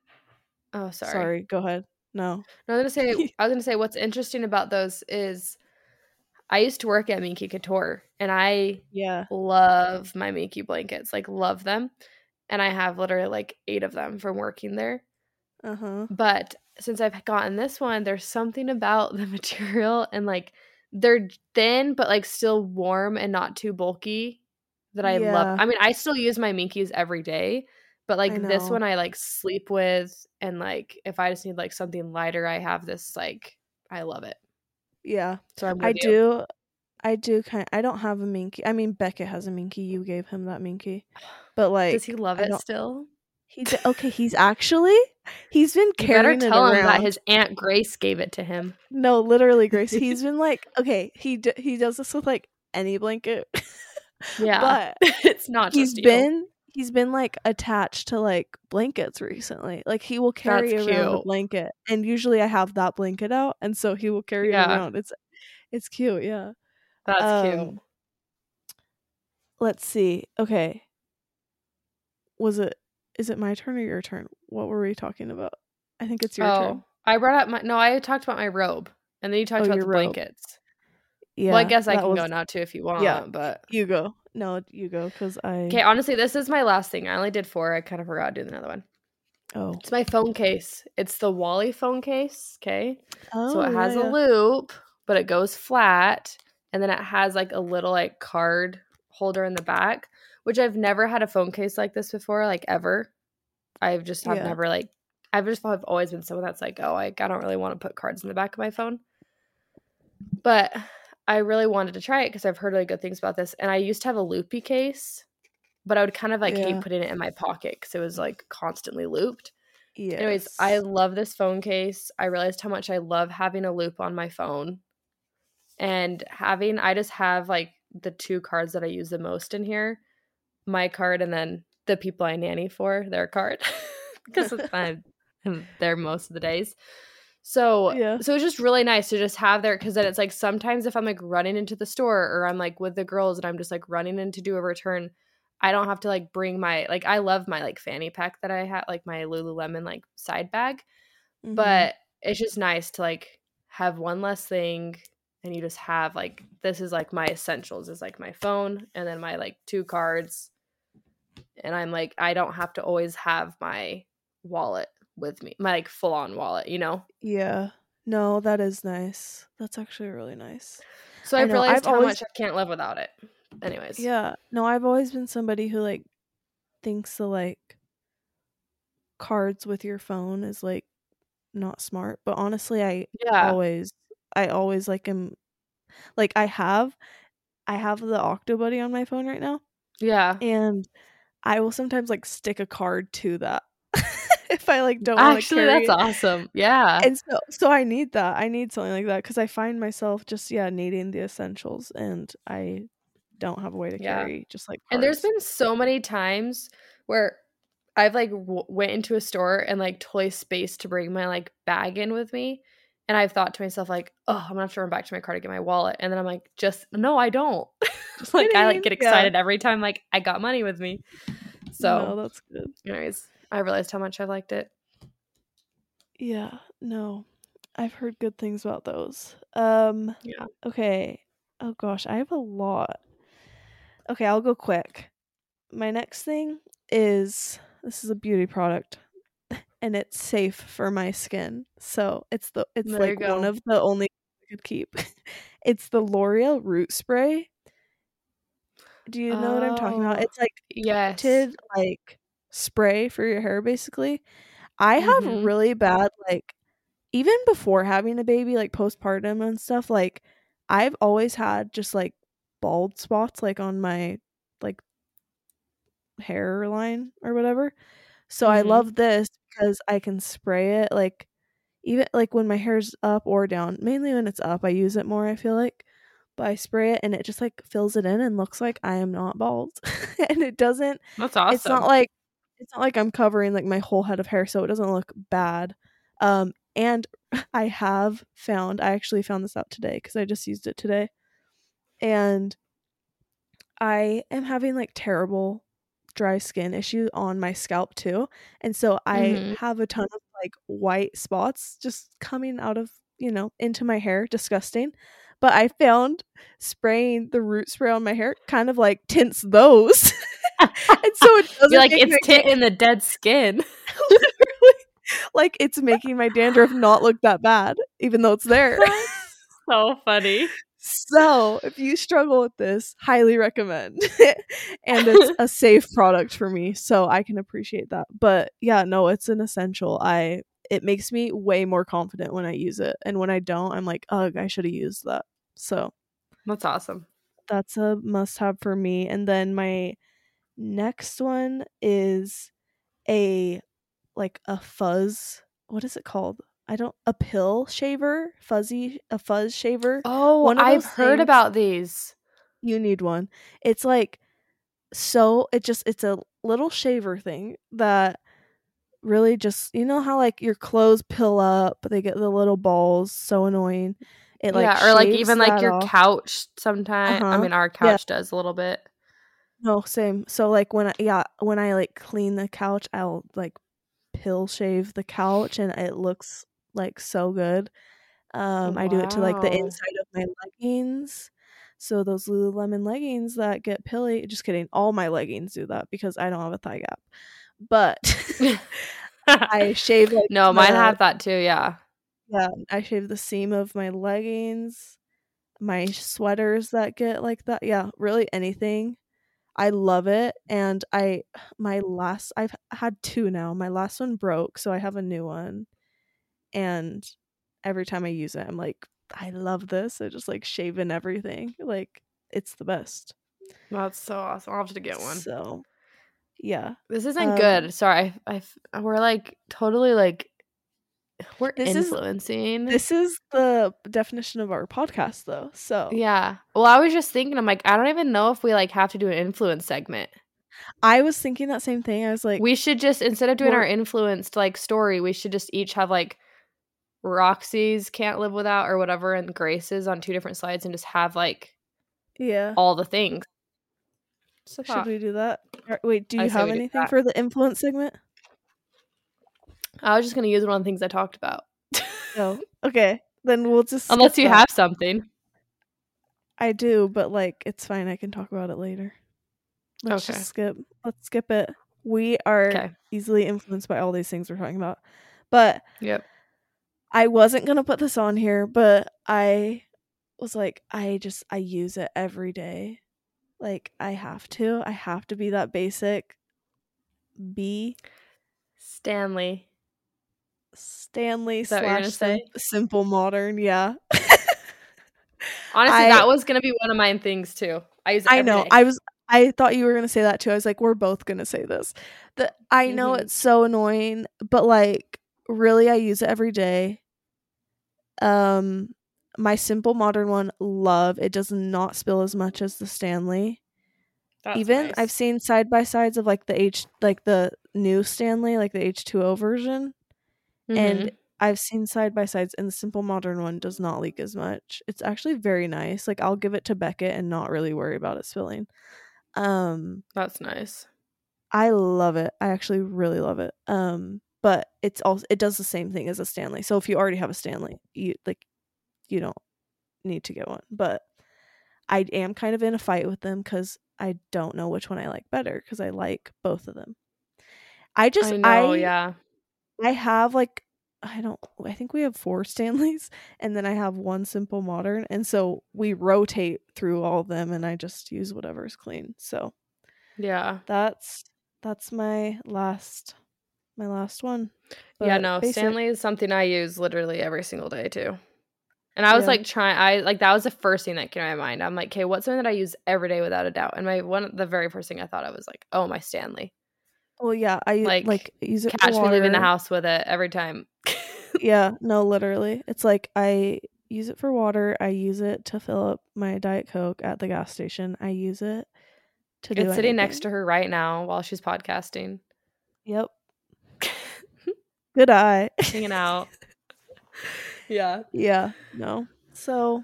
Oh, sorry. sorry. go ahead. No. No, I was gonna say I was gonna say what's interesting about those is I used to work at Minky Couture and I Yeah. love my Minky blankets, like love them. And I have literally like eight of them from working there. Uh-huh. But since I've gotten this one, there's something about the material and like they're thin but like still warm and not too bulky that I Yeah. love. I mean, I still use my Minkies every day, but like this one I like sleep with and like if I just need like something lighter, I have this like I love it. Yeah. So I'm I you. do I do kind I don't have a minky. I mean Beckett has a minky. You gave him that minky. But like Does he love it still? He d- okay, he's actually he's been You better carrying it tell around. him that his aunt Grace gave it to him. No, literally, Grace. He's been like, okay, he d- he does this with like any blanket. Yeah, but it's not he's just you. been he's been like attached to like blankets recently. Like he will carry That's around a blanket, and usually I have that blanket out, and so he will carry Yeah. it around. It's it's cute, yeah. That's cute. Um, Let's see. Okay, was it is it my turn or your turn? What were we talking about? I think it's your oh, turn. I brought up my no. I talked about my robe, and then you talked Oh, about your the robe. blankets. Yeah, well, I guess I can go now too if you want. Yeah. but You go. No, you go because I. okay. Honestly, this is my last thing. I only did four. I kind of forgot to do another one. Oh. It's my phone case. It's the Wally phone case. Okay, oh so it oh, has yeah, a loop, but it goes flat, and then it has like a little like card holder in the back. Which I've never had a phone case like this before, like ever. I've just have Yeah. never like I've just I've always been someone that's like, oh, like I don't really want to put cards in the back of my phone. But I really wanted to try it because I've heard really good things about this. And I used to have a loopy case, but I would kind of like Yeah. hate putting it in my pocket because it was like constantly looped. Yes. Anyways, I love this phone case. I realized how much I love having a loop on my phone. And having I just have like the two cards that I use the most in here. My card and then the people I nanny for, their card. Because I'm I'm there most of the days. So Yeah. so it's just really nice to just have there because then it's like sometimes if I'm like running into the store or I'm like with the girls and I'm just like running in to do a return, I don't have to like bring my like I love my like fanny pack that I had like my Lululemon like side bag, Mhm. but it's just nice to like have one less thing and you just have like this is like my essentials is like my phone and then my like two cards and I'm like I don't have to always have my wallet with me, my like full on wallet, you know. yeah. No, that is nice. That's actually really nice. So I I've realized I've how always- much I can't live without it. Anyways, Yeah. No, I've always been somebody who like thinks the like cards with your phone is like not smart, but honestly, I yeah, always I always like am like I have I have the Octobuddy on my phone right now yeah. and I will sometimes like stick a card to that if I like don't Actually, carry that's it. awesome. Yeah, and so so I need that. I need something like that because I find myself just yeah needing the essentials, and I don't have a way to Yeah. carry just like. and there's been so many times where I've like w- went into a store and like totally spaced to bring my like bag in with me, and I've thought to myself like, oh, I'm gonna have to run back to my car to get my wallet, and then I'm like, just no, I don't. Just like I like get Yeah. excited every time like I got money with me. So, no, that's good. anyways, I realized how much I liked it. Yeah, no, I've heard good things about those. Um, Yeah. okay. Oh gosh, I have a lot. Okay, I'll go quick. My next thing is this is a beauty product and it's safe for my skin. So, it's the it's There like one of the only I could keep. it's the L'Oreal root spray. Do you know what I'm talking about? Oh, It's like yes. tinted like spray for your hair basically. I have Mhm. really bad like even before having a baby, like postpartum and stuff, like I've always had just like bald spots like on my like hairline or whatever. So I Mhm. love this because I can spray it like even like when my hair's up or down. Mainly when it's up, I use it more, I feel like. But I spray it and it just like fills it in and looks like I am not bald. and it doesn't That's awesome. it's not like it's not like I'm covering like my whole head of hair so it doesn't look bad. Um and I have found I actually found this out today cuz I just used it today. And I am having like terrible dry skin issue on my scalp too. And so I Mhm. have a ton of like white spots just coming out of, you know, into my hair. Disgusting. But I found spraying the root spray on my hair kind of like tints those. and so it doesn't You're like it's tit in the dead skin. literally like it's making my dandruff not look that bad, even though it's there. so funny. So, if you struggle with this, highly recommend. and it's a safe product for me, so I can appreciate that. But yeah, no, it's an essential. I it makes me way more confident when I use it. And when I don't, I'm like, ugh, I should have used that. So That's awesome. that's a must have for me. And then my next one is a like a fuzz. What is it called? I don't a pill shaver, fuzzy a fuzz shaver. Oh, One I've heard about these. You need one. It's like so it just it's a little shaver thing that really just you know how like your clothes pill up, they get the little balls, so annoying. It like yeah, or like even like your off. couch sometimes. I Uh-huh. mean, our couch does a little bit. No, same. So like when I yeah, when I like clean the couch, I'll like pill shave the couch and it looks like so good. Um I do it to like the inside of my leggings. So those Lululemon leggings that get pilly, just kidding. All my leggings do that because I don't have a thigh gap. But I shave like no, mine the- have that too. Yeah. yeah, I shave the seam of my leggings, my sweaters that get like that. Yeah, really anything. I love it. And I, my last, I've had two now. My last one broke, so I have a new one. And every time I use it, I'm like, I love this. I just like shaving everything. Like, it's the best. That's so awesome. I'll have to get one. So, yeah. This isn't Um, good. Sorry, I, I we're like totally like we're This is- influencing. This is the definition of our podcast, though. So, yeah. Well, I was just thinking. I'm like, I don't even know if we like have to do an influence segment. I was thinking that same thing. I was like, we should just instead of doing our influenced like story, we should just each have like Roxy's can't live without or whatever, and Grace's on two different slides, and just have like yeah. all the things. A Should we do that? Or- Wait, do you have anything for the influence segment? I was just gonna use one of the things I talked about. No. Oh, okay. Then we'll just Unless you that. have something. I do, but like it's fine. I can talk about it later. Let's Okay. just skip. Let's skip it. We are Okay. easily influenced by all these things we're talking about. But Yep. I wasn't gonna put this on here, but I was like, I just I use it every day. Like I have to. I have to be that basic B Stanley. Stanley slash sim- simple modern. Yeah. Honestly, I- that was gonna be one of mine things too. I use. I know. day. I was. I thought you were gonna say that too. I was like, we're both gonna say this. That I know Mhm. it's so annoying, but like, really, I use it every day. Um, my simple modern one, love. It does not spill as much as the Stanley. That's Even nice. I've seen side by sides of like the H, like the new Stanley, like the H two O version, and Mhm. I've seen side by sides, and the simple modern one does not leak as much. It's actually very nice. Like I'll give it to Beckett and not really worry about it spilling. Um, that's nice. I love it. I actually really love it. Um, but it's also it does the same thing as a Stanley. So if you already have a Stanley, you like you don't need to get one. But I am kind of in a fight with them because I don't know which one I like better because I like both of them. I just I know. I yeah. I have like I don't I think we have four Stanleys and then I have one simple modern and so we rotate through all of them and I just use whatever's clean. So Yeah. that's that's my last my last one. yeah, no, Stanley is something I use literally every single day too. And I was Yeah. like trying I like that was the first thing that came to my mind. I'm like, okay, what's something that I use every day without a doubt? And my one the very first thing I thought of was like, oh my Stanley. Well, yeah, I Like, like, use it for Catch me leaving the house with it every time. Yeah, no, literally. It's like I use it for water. I use it to fill up my Diet Coke at the gas station. I use it to do it's sitting next to her right now while she's podcasting. Yep. Good eye. hanging out. yeah. yeah, no. So,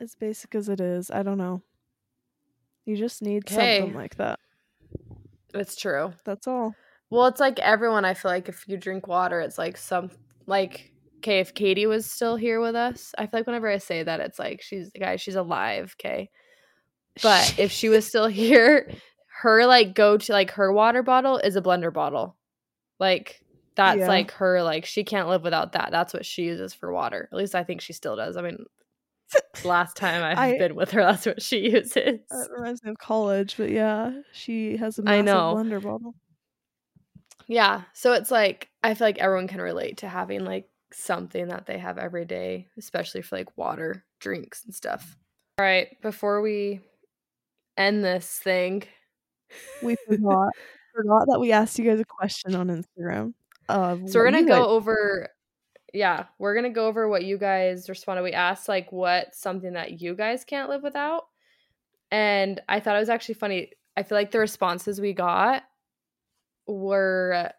as basic as it is, I don't know. You just need something like that. It's true. That's all. Well, it's like everyone. I feel like if you drink water, it's like some like okay. If Katie was still here with us, I feel like whenever I say that, it's like she's guys, she's alive. Okay, but if she was still here, her like go to like her water bottle is a blender bottle. Like that's Yeah. like her like she can't live without that. That's what she uses for water. At least I think she still does. I mean, last time I've I- been with her, that's what she uses. that reminds me of college, but yeah, she has a massive know. blender bottle. Yeah. So it's like I feel like everyone can relate to having like something that they have every day, especially for like water, drinks and stuff. All right, before we end this thing, We forgot forgot that we asked you guys a question on Instagram. Of so we're gonna go over yeah, we're going to go over what you guys responded. We asked like what's something that you guys can't live without. And I thought it was actually funny. I feel like the responses we got were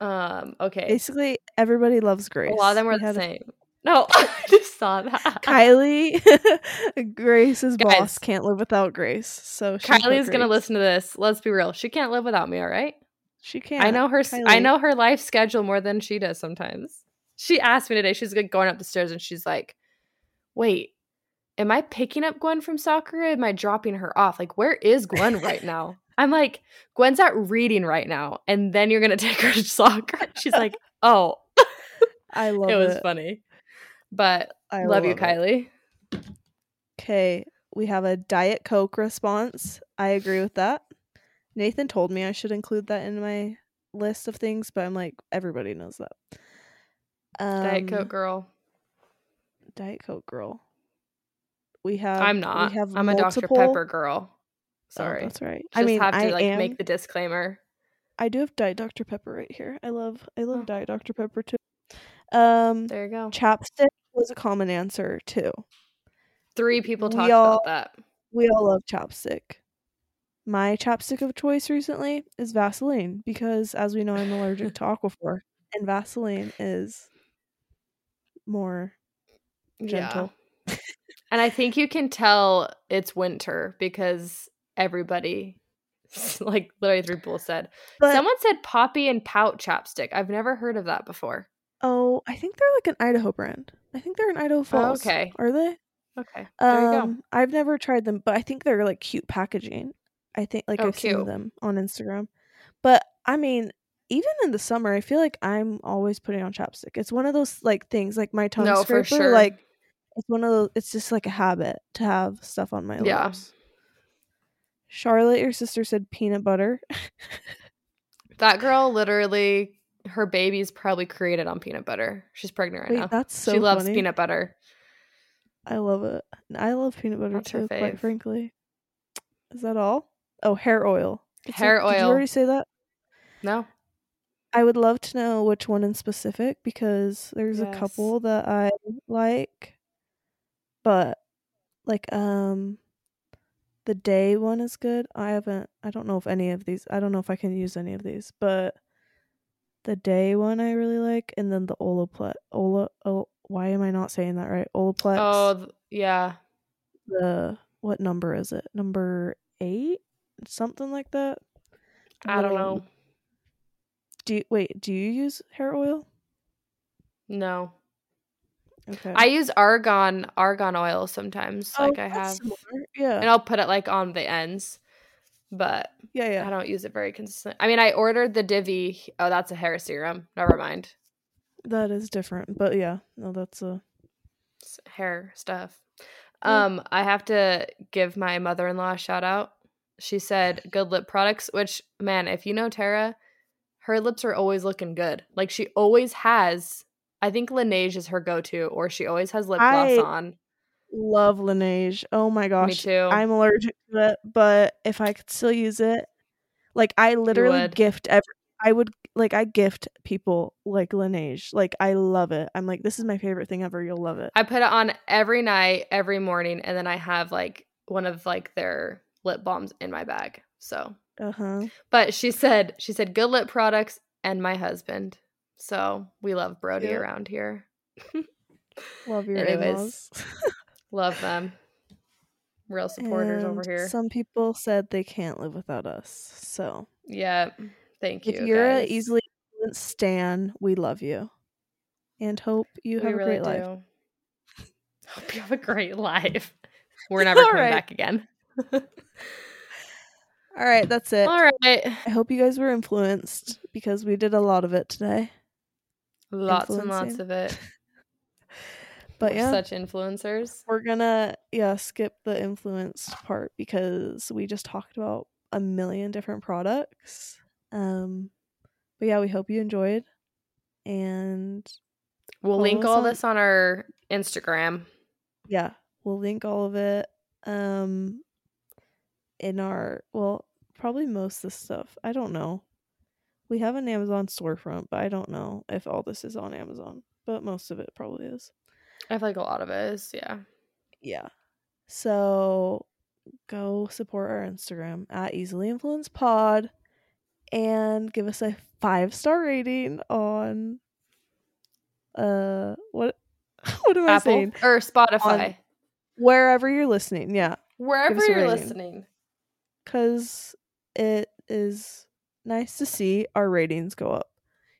um okay. basically everybody loves Grace. A lot of them were We the same. No, I just saw that. Kylie, Grace's Guys. boss can't live without Grace. So Kylie's gonna listen to this. Let's be real. She can't live without me. All right. She can't. I know her. s I Kylie. know her life schedule more than she does sometimes. She asked me today. She's like going up the stairs and she's like, "Wait, am I picking up Gwen from soccer? Or am I dropping her off? Like, where is Gwen right now?" I'm like, "Gwen's at reading right now, and then you're gonna take her to soccer." She's like, "Oh, I love it it. was funny." But I love, you, Kylie. Okay, we have a Diet Coke response. I agree with that. Nathan told me I should include that in my list of things, but I'm like, everybody knows that. Um, Diet Coke girl. Diet Coke girl. We have. I'm we not. have I'm a Dr. Pepper girl. Oh, Sorry. that's right. Just I mean, have to I like am. make the disclaimer. I do have Diet Dr Pepper right here. I love. I love Oh. Diet Dr Pepper too. Um, There you go. chapstick was a common answer too. Three people talked all- about that. We all love chapstick. My chapstick of choice recently is Vaseline because, as we know, I'm allergic to Aquaphor, and Vaseline is more gentle. Yeah. and I think you can tell it's winter because everybody, like literally three people said. But Someone said poppy and pout chapstick. I've never heard of that before. oh, I think they're like an Idaho brand. I think they're in Idaho Falls. Oh, okay. are they? Okay. There you go. Um, I've never tried them, but I think they're like cute packaging. I think like Oh, I've seen them on Instagram. But I mean, even in the summer, I feel like I'm always putting on chapstick. It's one of those like things, like my tongue No, for scraper. sure. Like it's one of those. It's just like a habit to have stuff on my Yeah. lips. Charlotte, your sister said peanut butter. That girl literally, her baby's probably created on peanut butter. She's pregnant right Wait, now. that's so she loves funny. peanut butter. I love it. I love peanut butter That's too. Quite frankly, is that all? Oh, hair oil. It's Hair like- Did you already say that? No. I would love to know which one in specific because there's a couple that I like, but like um, the day one is good. I haven't. I don't know if any of these. I don't know if I can use any of these, but the day one I really like, and then the Olaplex. Ola. Oh, why am I not saying that right? Olaplex. Oh, th- yeah. the what number is it? Number eight, something like that. I don't know. Do you, wait? Do you use hair oil? No. Okay. I use argan argan oil sometimes. Oh, like I have similar. Yeah. and I'll put it like on the ends. But yeah, yeah. I don't use it very consistent. I mean, I ordered the Divi. Oh, that's a hair serum. Never mind. That is different, but yeah, no, that's a s- hair stuff. Yeah. Um, I have to give my mother in law a shout out. She said good lip products, which man, if you know Tara, her lips are always looking good. Like she always has. I think Laneige is her go to, or she always has lip gloss I- on. love Laneige. Oh my gosh, Me too. I'm allergic to it, but if I could still use it, like I literally gift every. I would like I gift people like Laneige. Like I love it. I'm like this is my favorite thing ever. You'll love it. I put it on every night, every morning, and then I have like one of like their lip balms in my bag. So, Uh huh. but she said she said good lip products and my husband. So we love Brody Cute. around here. Love your Anyways. Love them. Real supporters over here. Some people said they can't live without us. So yeah. Thank you. if you're guys. easily stan, we love you, and hope you we have a really great life. Hope you have a great life. We're never coming right. back again. All right, that's it. All right. I hope you guys were influenced because we did a lot of it today. Lots and lots of it. But We're yeah, such influencers. we're gonna yeah skip the influenced part because we just talked about a million different products. Um, but yeah, we hope you enjoyed, and We'll link all on- this on our Instagram. yeah, we'll link all of it. Um, in our well, probably most of the stuff. I don't know. We have an Amazon storefront, but I don't know if all this is on Amazon. But most of it probably is. I feel like a lot of it is, yeah. Yeah. So go support our Instagram at easily influenced pod and give us a five star rating on uh what what am I saying? or Spotify. Wherever you're listening, yeah. Wherever you're rating. listening. Cause it is nice to see our ratings go up.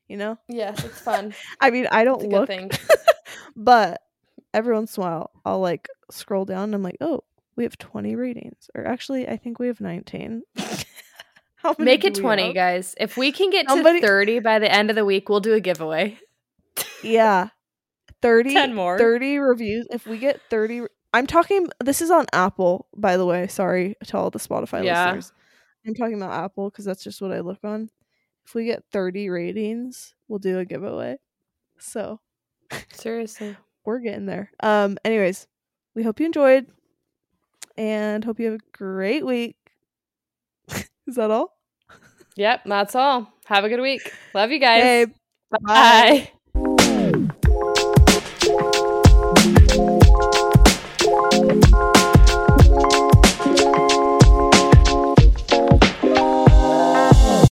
You know? Yes, it's fun. I mean I don't look but every once in a while I'll like scroll down and I'm like, oh, we have 20 ratings. Or actually, I think we have 19. How many Make it 20, have? guys. If we can get Somebody- to 30 by the end of the week, we'll do a giveaway. Yeah. 30, 10 more. 30 reviews. If we get 30, I'm talking, this is on Apple, by the way. Sorry to all the Spotify Yeah. listeners. I'm talking about Apple because that's just what I look on. If we get 30 ratings, we'll do a giveaway. So Seriously. we're getting there. Um, anyways, we hope you enjoyed and hope you have a great week. Is that all? Yep, that's all. Have a good week. Love you guys. Okay, Bye.